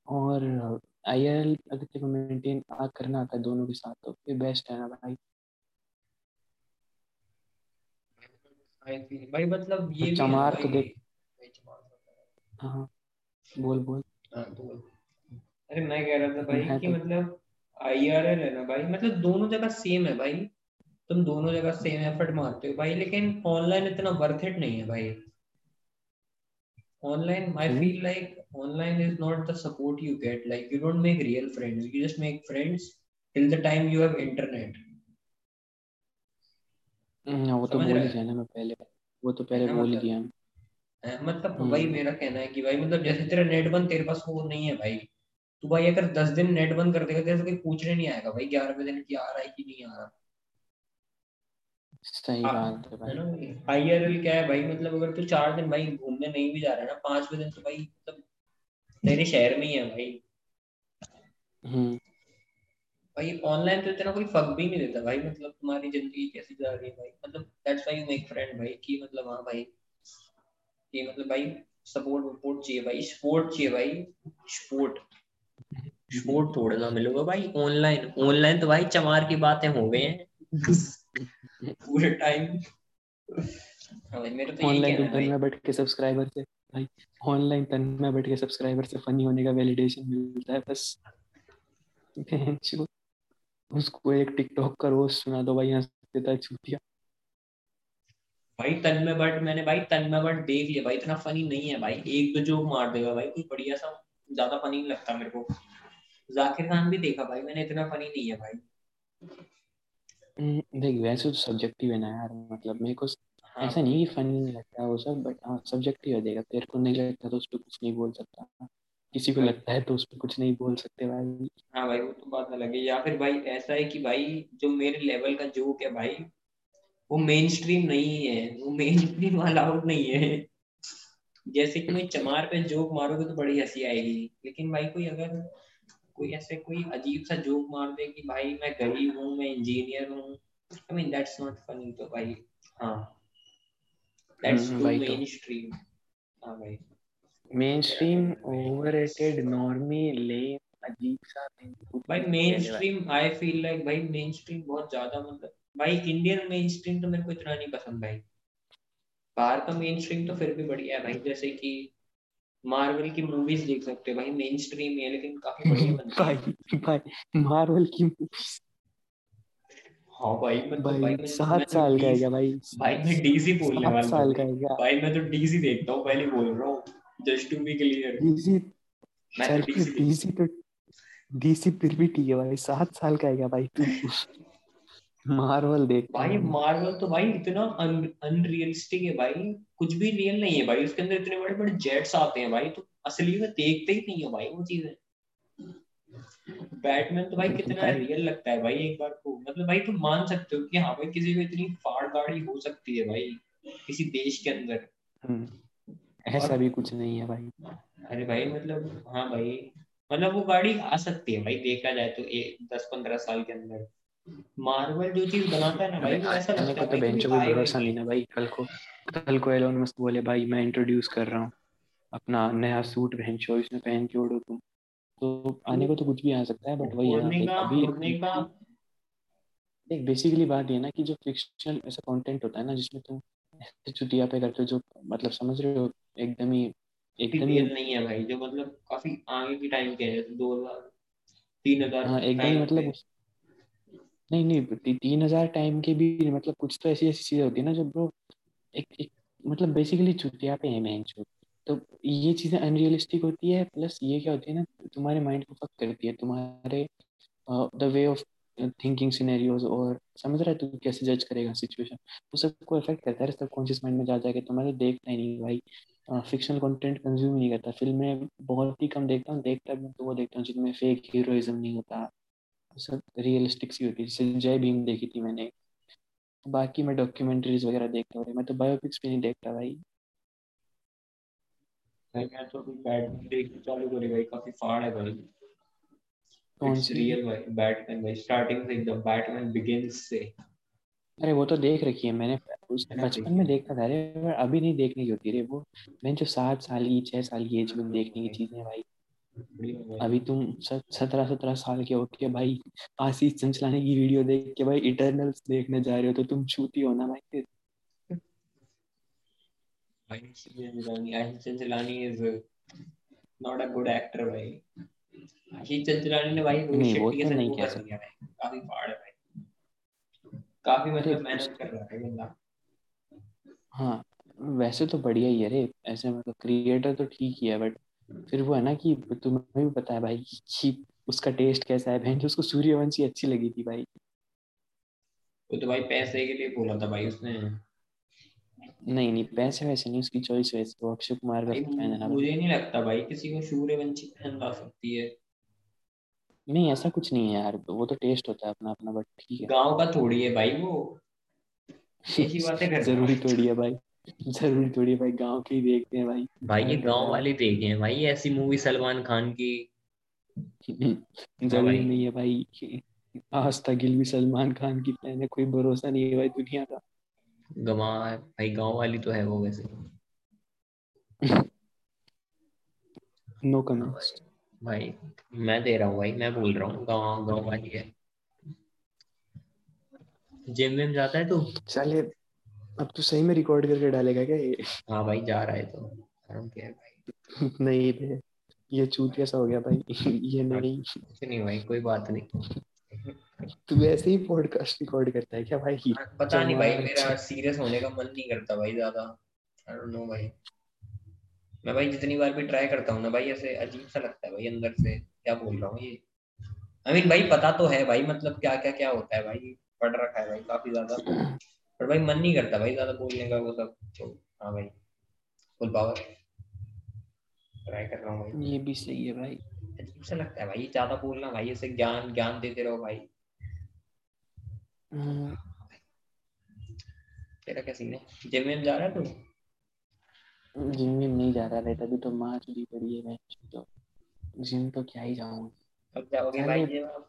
और आईआरएल अगर तेरे को मेंटेन आ करना आता है दोनों के साथ तो फिर बेस्ट है ना भाई। भाई मतलब ये भी है चमार तो भाई। देख- भाई चमार तो- हाँ बोल बोल। हाँ तो अरे मैं कह रहा था भाई है कि तो- मतलब आईआरएल है ना भाई? मतलब दोनों जगह सेम है भाई। तुम दोनों जगह सेम एफर्ट मारते हो भाई लेकिन ऑनलाइन इतना वर्थ इट नहीं है भाई। Online I. Feel like online is not the support you get like you don't make real friends you just make friends till the time you have internet वो तो बोल ही? ना मैं पहले। वो तो पहले बोल ही मतलब? दिया। मतलब हम्म। वही मेरा कहना है कि भाई मतलब जैसे तेरा नेट बंद तेरे पास वो नहीं है भाई। तू भाई अगर दस दिन नेट बंद कर देगा तेरे से कोई पूछने नहीं आएगा भाई ग्यारह बजे नेट आ रहा है कि नहीं आ रहा। सही हाँ, बात है भाई। आईआरएल क्या है भाई? मतलब अगर तू चार दिन भाई घूमने नहीं भी जा रहा है ना पाँचवें दिन तो भाई मतलब तेरे शहर में ही है भाई। हम्म। भाई ऑनलाइन तो इतना कोई फक भी नहीं देता भाई मतलब तुम्हारी ज़िंदगी कैसी जा रही है भाई? मतलब that's why you make friend भाई कि मतलब हाँ भाई कि मतलब भाई सपोर्ट वपोर्ट चाहिए भाई स्पोर्ट चाहिए भाई स्पोर्ट सपोर्ट थोड़ा सा मिलेगा भाई ऑनलाइन ऑनलाइन तो भाई चमार की बातें हो गए हैं। पूरे टाइम ऑनलाइन तन में बैठ के सब्सक्राइबर से भाई ऑनलाइन तन में बैठ के सब्सक्राइबर से फनी होने का वैलिडेशन मिलता है बस। उसको एक टिकटॉक का रोज सुना दो भाई हँसते था छूटिया भाई तन में बट मैंने भाई तन में बट देख लिया। भाई इतना फनी नहीं है भाई। एक दो जोक मार देगा भाई कोई बढ़िया सा ज़्यादा फनी नहीं लगता मेरे को। जाकिर खान भी देखा भाई मैंने इतना फनी नहीं है भाई। हम्म, देख वैसे तो सब्जेक्टिव है ना यार मतलब मेरे को हाँ, ऐसा नहीं कि फनी नहीं लगता वो सब बट हाँ सब्जेक्टिव है देगा तेरे को नहीं लगता तो उस पर कुछ नहीं बोल सकता। किसी को लगता है तो उस पर कुछ नहीं बोल सकते भाई। हाँ भाई वो तो बात अलग है। या फिर भाई ऐसा है कि भाई जो मेरे लेवल का जोक है भाई वो मेन स्ट्रीम नहीं है वो मेन स्ट्रीम अलाउड नहीं है। जैसे कि मैं चमार पे जोक मारोगे तो बड़ी हँसी आएगी। लेकिन भाई कोई अगर कोई ऐसे कोई अजीब सा जोक मार दे कि भाई मैं गरीब हूँ मैं इंजीनियर हूँ I mean that's not funny तो भाई हाँ। दैट्स मेन स्ट्रीम हाँ भाई। Mainstream overrated normie lame अजीब सा भाई mainstream I feel like भाई मेन स्ट्रीम बहुत ज़्यादा मतलब भाई इंडियन मेन स्ट्रीम तो मेरे को इतना नहीं पसंद भाई। बाहर का मेन स्ट्रीम तो फिर भी बढ़िया है भाई जैसे कि मार्वल की मूवीज़ देख सकते हो भाई मेन स्ट्रीम है लेकिन काफ़ी बढ़िया बनती भाई भाई मार्वल की मूवीज़ हाँ भाई मैं तो भाई मैं सात तो साल का है क्या भाई? भाई मैं डीसी बोलने वाला साल का है क्या? भाई मैं तो डीसी देखता हूँ पहले बोल रहा हूँ just to be clear DC मैं तो डीसी तो डीसी फिर भी ठीक है भाई सात साल का है क्या भाई तू? मार्वल देख भाई मार्वल तो भाई इतना अनरियलिस्टिक है भाई। कुछ भी रियल नहीं है भाई उसके अंदर इतने बड़े बड़े जेट्स आते हैं भाई तो असली में देखते ही नहीं है भाई वो चीज़ें। बैटमैन तो भाई कितना रियल लगता है भाई एक बार को। मतलब भाई तुम मान सकते हो कि हाँ भाई किसी को इतनी फाड़ गाड़ी हो सकती है भाई किसी देश के अंदर। हम्म, ऐसा भी कुछ नहीं है भाई। अरे भाई मतलब हाँ भाई मतलब वो गाड़ी आ सकती है भाई देखा जाए तो एक दस पंद्रह साल के अंदर। मार्वल जो चीज़ बनाता है ना भाई वो ऐसा लगता है तो बेंचो को भरोसा नहीं ना भाई कल को कल को एलोन मस्क बोले भाई मैं इंट्रोड्यूस कर रहा हूँ अपना नया सूट बेंचो इसमें पहन के उड़ो तुम। तो आने को तो कुछ भी आ सकता है बट वही है अभी देख बेसिकली बात ये ना कि जो फिक्शनल ऐसा कंटेंट होता है ना जिसमें तुम छुट्टियाँ पे करते हो जो मतलब समझ रहे हो एकदम ही एकदम ही नहीं है भाई जो मतलब काफ़ी आगे की टाइम के है दो हज़ार तीन हज़ार हाँ एकदम मतलब नहीं नहीं तीन हज़ार टाइम के भी मतलब कुछ तो ऐसी ऐसी चीज़ें होती है ना जब ब्रो एक, एक मतलब बेसिकली छुट्टियाँ पे है मैं तो ये चीज़ें अनरियलिस्टिक होती है प्लस ये क्या होती है ना तुम्हारे माइंड को फक करती है तुम्हारे the way of thinking scenarios और समझ रहा है तू कैसे जज करेगा सिचुएशन वो सबको इफ़ेक्ट करता है सब कॉन्शियस माइंड में जा जाके तुम्हारे देखता ही नहीं भाई। फिक्शनल कंटेंट कंज्यूम नहीं करता। फ़िल्में बहुत ही कम देखता हूँ देखता भी तो वो देखता हूँ जिनमें फेक हीरोइज्म नहीं होता। सब रियलिस्टिक सी होती है जैसे जय भीम देखी थी मैंने। बाकी मैं डॉक्यूमेंट्रीज वगैरह देखता हूँ। मैं तो बायोपिक्स भी नहीं देखता भाई। भाई मैं तो अभी बैट देख चालू करी भाई। काफ़ी फाड़ है भाई। कौन सी? रियल भाई बैटमैन भाई। स्टार्टिंग से एकदम बैटमैन बिगिंस से। अरे वो तो देख रखी है मैंने। उस बचपन में देखता था। अरे अभी नहीं देखने की होती। रे वो मैंने जो सात साल की छह साल की एज में देखने की चीज़ें भाई। अभी तुम सत्रह सत्रह साल के हो के भाई आशीष चंचलानी की वीडियो देख के भाई इटर्नल्स देखने जा रहे हो तो तुम छूती हो ना भाई Ashish Chanchlani is not a good actor भाई। आशीष चंचलानी ने भाई तो नहीं सकते। काफ़ी फाड़ है भाई। काफ़ी मतलब मेहनत कर रहा है बंदा। हाँ वैसे तो बढ़िया ही है रे ऐसे मतलब क्रिएटर तो ठीक ही है बट फिर वो है ना कि तुम्हें भी पता है भाई कि उसका टेस्ट कैसा है बहन उसको सूर्यवंशी अच्छी लगी थी भाई। वो तो भाई पैसे के लिए बोला था भाई उसने। नहीं नहीं पैसे वैसे नहीं उसकी चॉइस वैसे वो अक्षय कुमार का फ़ैन है ना। मुझे नहीं लगता भाई किसी को सूर्यवंशी पसंद आ सकती है। नहीं ऐसा कुछ नहीं है यार वो तो टेस्ट होता है अपना अपना बट ठीक है। गाँव का थोड़ी है भाई वो। ऐसी बातें कर ज़रूरी थोड़ी है भाई। ज़रूरी थोड़ी भाई गाँव की देखते हैं भाई। भाई ये गाँव वाले देखे हैं भाई ऐसी मूवी सलमान खान की। ज़रूरी नहीं है भाई। आज तक भी सलमान खान की फ़ैन है कोई भरोसा नहीं है भाई दुनिया का। गवा भाई गाँव वाली तो है वो वैसे। नो कमेंट्स भाई मैं दे रहा हूँ भाई मैं बोल रहा हूँ गाँव गाँव वाली है। जिम विम जाता है तू? चले अब तू सही में रिकॉर्ड करके डालेगा क्या ये? हाँ भाई जा रहा है तो। है भाई। नहीं बे ये चूत कैसा हो गया भाई? ये नहीं। कुछ नहीं भाई कोई बात नहीं। तू ऐसे ही पॉडकास्ट रिकॉर्ड करता है क्या भाई? पता नहीं भाई मेरा सीरियस होने का मन नहीं करता भाई ज़्यादा। आई डोंट नो भाई। मैं भाई जितनी बार भी ट्राई करता हूँ ना भाई ऐसे अजीब सा लगता है भाई अंदर से। क्या बोल रहा हूँ ये? आई मीन भाई पता तो है भाई मतलब क्या क्या क्या होता है भाई। पढ़ रखा है भाई काफ़ी ज़्यादा। पर भाई मन नहीं करता भाई ज़्यादा बोलने का वो सब। तो हाँ भाई फुल पावर ट्राई कर रहा हूँ भाई। ये भी सही है भाई। अजीब सा लगता है भाई ज़्यादा बोलना भाई ऐसे ज्ञान ज्ञान देते रहो भाई। हम्म, तेरा क्या सीन है? जिम में जा रहा है तू? जिम में नहीं जा रहा रहता अभी तो माँ चुरी पड़ी है मैं तो। जिम तो क्या ही जाऊँगा कब जाओगे भाई जिम आप?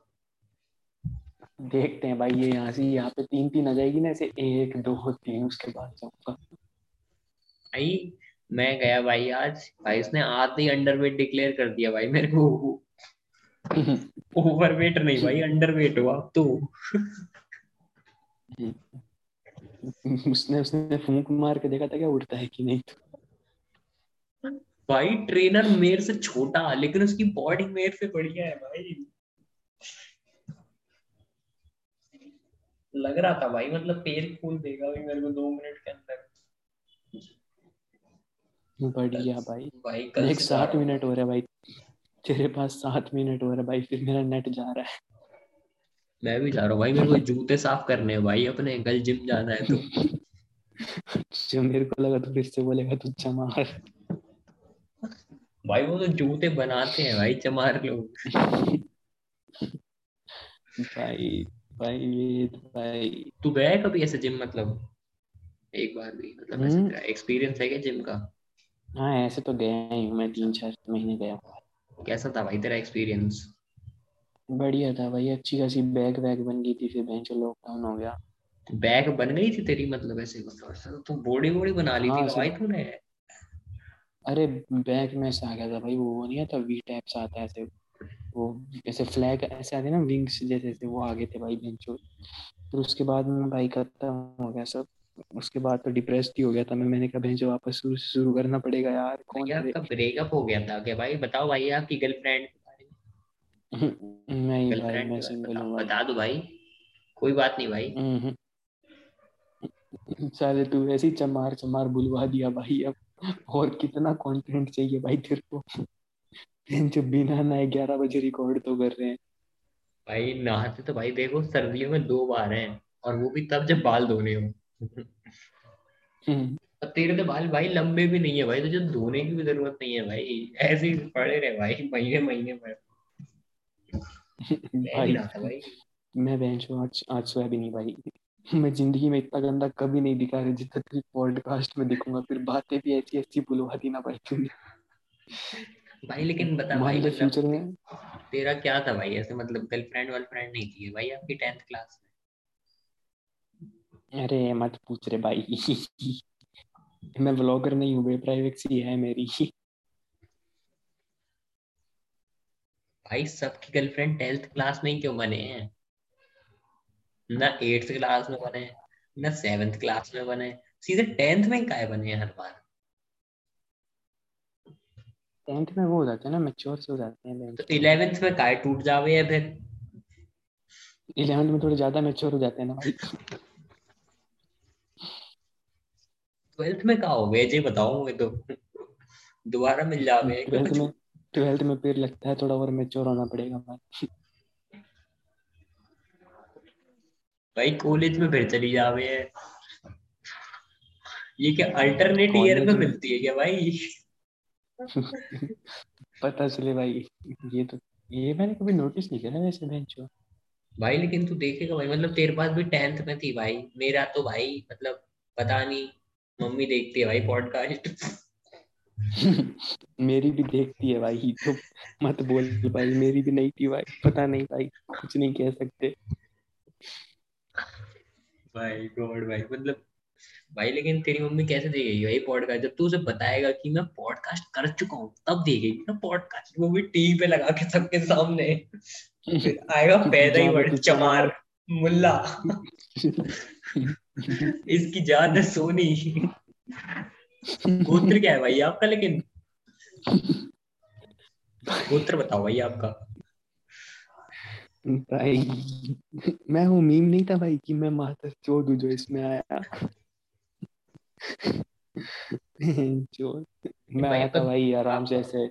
देखते हैं भाई ये यहाँ से यहाँ पे तीन तीन आ जाएगी ना ऐसे एक दो तीन उसके बाद जाऊँगा भाई मैं गया भाई आज। भाई उसने आते ही अंडरवेट डिक्लेयर कर दिया भाई मेरे को। ओवरवेट नहीं भाई अंडरवेट हुआ। तो। उसने उसने फूंक मार के देखा था क्या उड़ता है कि नहीं? तो भाई ट्रेनर मेरे से छोटा लेकिन उसकी बॉडी मेरे से बढ़िया है भाई। लग रहा था भाई मतलब पैर खोल देगा भाई मेरे को दो मिनट के अंदर। बढ़िया भाई। भाई कल एक सात। मिनट हो रहा है भाई। तेरे पास सात मिनट हो रहा है भाई फिर मेरा नेट जा रहा है। मैं भी जा रहा हूँ भाई मेरे को जूते साफ़ करने हैं भाई अपने कल जिम जाना है तो। जो मेरे को लगा तो फिर से बोलेगा तू चमार। भाई वो तो जूते बनाते हैं भाई चमार लोग। भाई भाई भाई। तू गया है कभी ऐसे जिम मतलब? एक बार भी मतलब ऐसे हम्म। तेरा एक्सपीरियंस है क्या जिम का? हाँ ऐसे तो गया ही हूँ मैं तीन चार महीने गया हूँ। कैसा था भाई तेरा एक्सपीरियंस बढ़िया था भाई अच्छी खासी बैग वैग बन गई थी फिर बेंच लॉकडाउन हो गया। बैग बन गई थी तेरी मतलब ऐसे? मतलब तू बॉडी बॉडी बना ली हाँ, थी भाई तूने। अरे बैग में से आ गया था भाई वो वो नहीं आता वी टाइप से आता है ऐसे। वो ऐसे फ्लैग ऐसे आते ना विंग्स जैसे ऐसे वो आगे थे भाई बेंचो फिर उसके बाद में भाई खत्म हो गया सब। उसके बाद तो डिप्रेस्ड ही हो गया था मैं। मैंने कहा बेंचो वापस शुरू से शुरू करना पड़ेगा यार कौन करे आपका ब्रेकअप हो गया था क्या भाई? बताओ भाई आपकी गर्लफ्रेंड नहीं भाई गर्लफ्रेंड मैं सिंगल हूँ भाई। बता दो भाई। कोई बात नहीं भाई। हम्म। साले तू ऐसे चमार चमार बुलवा दिया भाई अब। और कितना कंटेंट चाहिए भाई तेरे को। जो बिना नए ग्यारह बजे रिकॉर्ड तो कर रहे हैं। भाई नहाते तो भाई देखो सर्दियों में दो बार हैं और वो भी तब जब बाल धोने हो। हम्म, तेरे तो बाल भाई लंबे भी नहीं है भाई तुझे धोने की भी ज़रूरत नहीं है भाई। ऐसे ही पड़े रहे भाई महीने महीने में मैं भी भाई नहाता भाई। मैं बेंच आज आज सोया भी नहीं भाई। मैं ज़िंदगी में इतना गंदा कभी नहीं दिखा है जितना तेरी पॉडकास्ट में दिखूँगा फिर बातें भी ऐसी ऐसी बुलवा दी ना भाई तूने। भाई लेकिन बता भाई मतलब फ्यूचर में तेरा क्या था भाई? ऐसे मतलब गर्लफ्रेंड वर्लफ्रेंड नहीं थी भाई आपकी टेंथ क्लास में। अरे मत पूछ रे भाई। मैं ब्लॉगर नहीं हूँ प्राइवेसी है मेरी। भाई सबकी गर्लफ्रेंड टेंथ क्लास में ही क्यों बने हैं? ना एट्थ क्लास में बने ना सेवेंथ क्लास में बने। सीधे टेंथ में काय बने हैं हर बार? टेंथ में वो हो जाते हैं ना मैच्योर से हो जाते हैं तो इलेवेंथ में काय टूट जावे है फिर? इलेवेंथ में थोड़े ज़्यादा मैच्योर हो जाते हैं ना भाई। ट्वेल्थ में कहा हो गए? जी बताओ मुझे तो। दोबारा मिल जावे। ट्वेल्थ में ट्वेल्थ में फिर लगता है थोड़ा और मैच्योर होना पड़ेगा भाई। भाई कॉलेज में फिर चली जावे। है ये क्या अल्टरनेट ईयर में में- मिलती है क्या भाई? पता चले भाई ये तो ये मैंने कभी नोटिस नहीं किया वैसे बेंच भाई लेकिन तू देखेगा भाई मतलब तेरे पास भी टेंथ में थी भाई। मेरा तो भाई मतलब पता नहीं मम्मी देखती है भाई पॉडकास्ट मेरी भी देखती है भाई तो मत बोल भाई मेरी भी नहीं थी भाई पता नहीं भाई कुछ नहीं कह सकते। भाई गॉड भाई मतलब भाई लेकिन तेरी मम्मी कैसे देखेगी भाई पॉडकास्ट जब तू उसे बताएगा कि मैं पॉडकास्ट कर चुका हूँ तब देखेगी ना पॉडकास्ट वो भी टीवी पे लगा के सबके सामने। आएगा पैदा ही वर्ड चमार मुल्ला। इसकी जान है सोनी। गोत्र क्या है भाई आपका लेकिन? गोत्र बताओ भाई आपका। भाई मैं हूँ मीम नहीं था भाई कि मैं माता चोद हूँ जो इसमें आया। मैं आया था भाई आराम से ऐसे।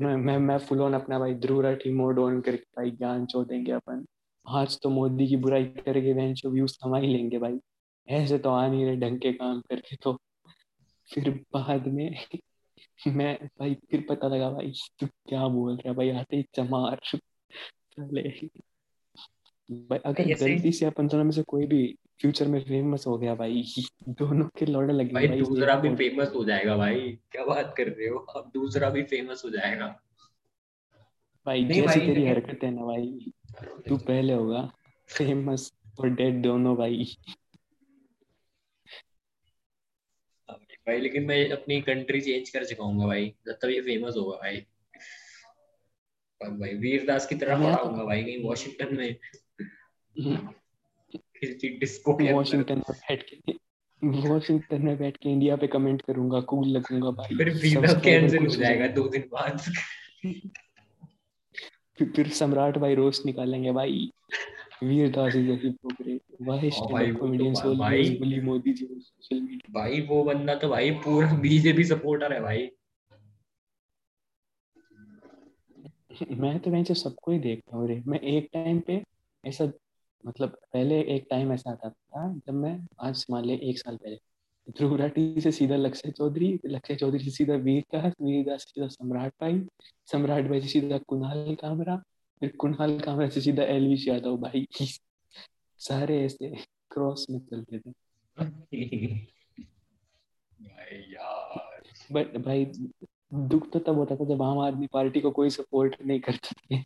मैं मैं मैं फुल ऑन अपना भाई ध्रुव राठी मोड ऑन करके भाई ज्ञान चोदेंगे अपन। आज तो मोदी की बुराई करके जो व्यूज़ कमा ही लेंगे भाई। ऐसे तो आ नहीं रहे ढंग के काम करके तो। फिर बाद में मैं भाई फिर पता लगा भाई तू क्या बोल रहा है भाई? आते ही चमार। चले भाई अगर गलती से अपन दोनों में से कोई भी फ्यूचर में फ़ेमस हो गया भाई। दोनों के लौड़े लगे भाई, भाई। दूसरा भी फ़ेमस हो जाएगा भाई। क्या बात कर रहे हो? अब दूसरा भी फ़ेमस हो जाएगा। भाई जैसी भाई, तेरी हरकत है ना भाई तू पहले होगा। फ़ेमस और डेड दोनों भाई। भाई लेकिन मैं अपनी कंट्री चेंज कर चुकाऊँगा भाई। जब तक ये फ़ेमस होगा भाई। भाई वीरदास की तरह पढ़ाऊँगा भाई कहीं वॉशिंगटन में। डिस्को वॉशिंगटन में बैठ के। वॉशिंगटन में बैठ के इंडिया पे कमेंट करूँगा कूल लगूँगा भाई। फिर वीज़ा कैंसिल हो जाएगा दो दिन बाद। फिर सम्राट भाई रोस्ट निकालेंगे भाई। Vir Vir Das is hypocrite why stand comedians always bully Modi ji social media भाई वो बंदा तो भाई पूरा बीजेपी सपोर्टर है भाई। मैं तो वैसे सबको ही देखता हूँ रे। मैं एक टाइम पे ऐसा मतलब पहले एक टाइम ऐसा आता था जब मैं आज मान लिया एक साल पहले। ध्रुव राठी से सीधा लक्ष्य चौधरी लक्ष्य चौधरी से सीधा वीरदास वीरदास से सीधा सम्राट भाई सम्राट भाई से सीधा कुणाल कामरा फिर कुणाल कामरा से सीधा एलविश यादव भाई। सारे ऐसे क्रॉस में चलते थे। यार। बट भाई दुख तो तब होता था जब आम आदमी पार्टी को कोई सपोर्ट नहीं करता था।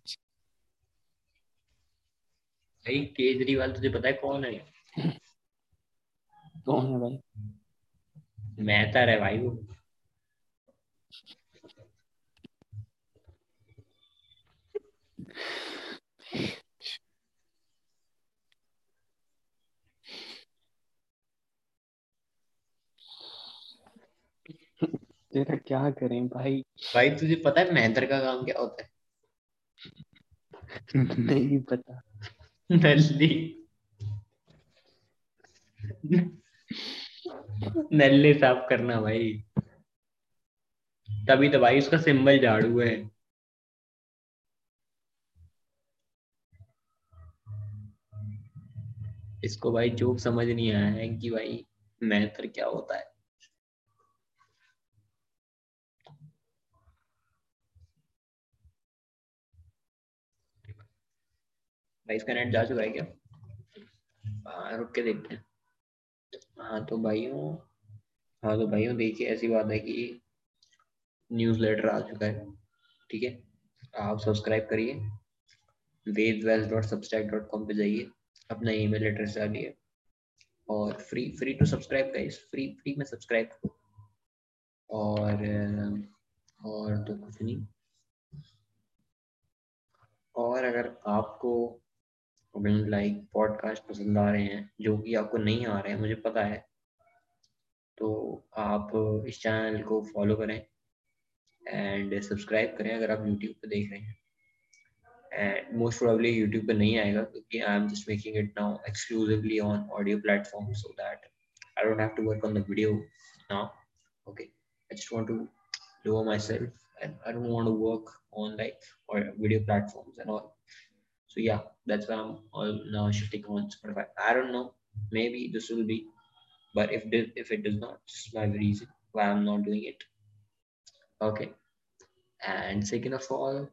भाई केजरीवाल तुझे पता है कौन है? कौन है भाई? मेहता है भाई वो। तेरा क्या करें भाई? भाई तुझे पता है मेहतर का काम क्या होता है? नहीं पता। नल्ली नल्ले साफ़ करना भाई. तभी तो भाई उसका सिंबल झाड़ू है. इसको भाई जोक समझ नहीं आया है कि भाई मेहतर क्या होता है. भाई इसका नेट जा चुका है क्या? हाँ रुक के देखते हैं। हाँ तो भाइयों हाँ तो भाइयों, देखिए, ऐसी बात है कि न्यूज़ लेटर आ चुका है, ठीक है? आप सब्सक्राइब करिए। Ved Wells dot subscribe dot com पर जाइए, अपना ईमेल एड्रेस डालिए और free free to subscribe guys free free में सब्सक्राइब करो। और और तो कुछ नहीं। और अगर आपको लाइक पॉडकास्ट पसंद आ रहे हैं, जो कि आपको नहीं आ रहे हैं, मुझे पता है। तो आप इस चैनल को फॉलो करें एंड सब्सक्राइब करें अगर आप यूट्यूब पे देख रहे हैं। एंड मोस्ट प्रोबेबली यूट्यूब पे नहीं आएगा क्योंकि I am just making it now exclusively on audio platform so that I don't have to work on the video now okay I just want to do myself and I don't want to work on like, or video platforms and all. So yeah, that's why I'm all now shifting on Spotify. I don't know. Maybe this will be, but if this, if it does not, just my reason why I'm not doing it. Okay. And second of all,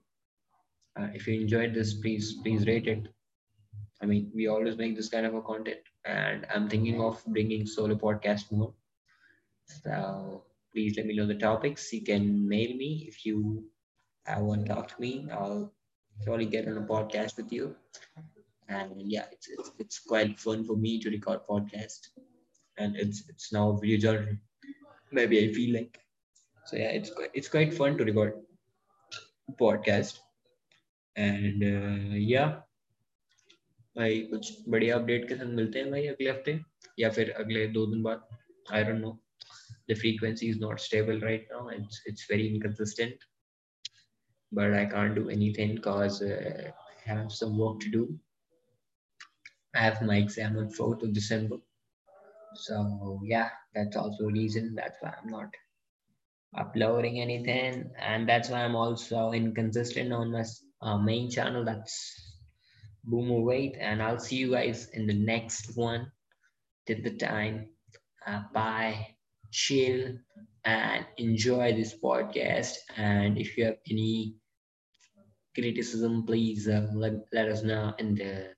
uh, if you enjoyed this, please please rate it. I mean, we always make this kind of a content, and I'm thinking of bringing solo podcast more. So please let me know the topics. You can mail me if you uh, want to talk to me. I'll surely get on a podcast with you. And yeah, it's, it's, it's quite fun for me to record podcast. and it's it's now a video journal. Maybe I feel like so yeah, it's quite it's quite fun to record podcast and uh, yeah भाई कुछ बढ़िया update के साथ मिलते हैं भाई अगले हफ्ते या फिर अगले दो दिन बाद I don't know the frequency is not stable right now it's it's very inconsistent but i can't do anything because uh, i have some work to do. I have my exam on 4th of december. So yeah that's also a reason. That's why i'm not uploading anything. And that's why i'm also inconsistent on my uh, main channel. That's Boomer Wait, and I'll see you guys in the next one. Till the time, uh, bye, chill, and enjoy this podcast. And if you have any criticism, please uh, let, let us know in the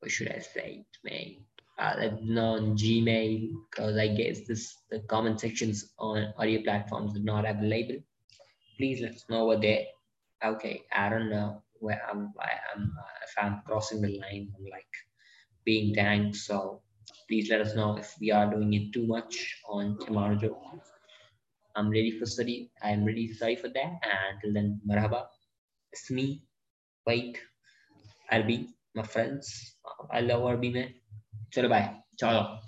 what should I say, man? Uh, let know on Gmail because I guess this the comment sections on audio platforms are not available. Please let us know over there. Okay, I don't know where I'm, I am, if I'm crossing the line, I'm like being tanked. So please let us know if we are doing it too much on tomorrow. I'm ready for study. I'm really sorry for that. And until then, marhaba. It's me. Wait. I'll be my friends. I love RB man. Chalo bye. Ciao.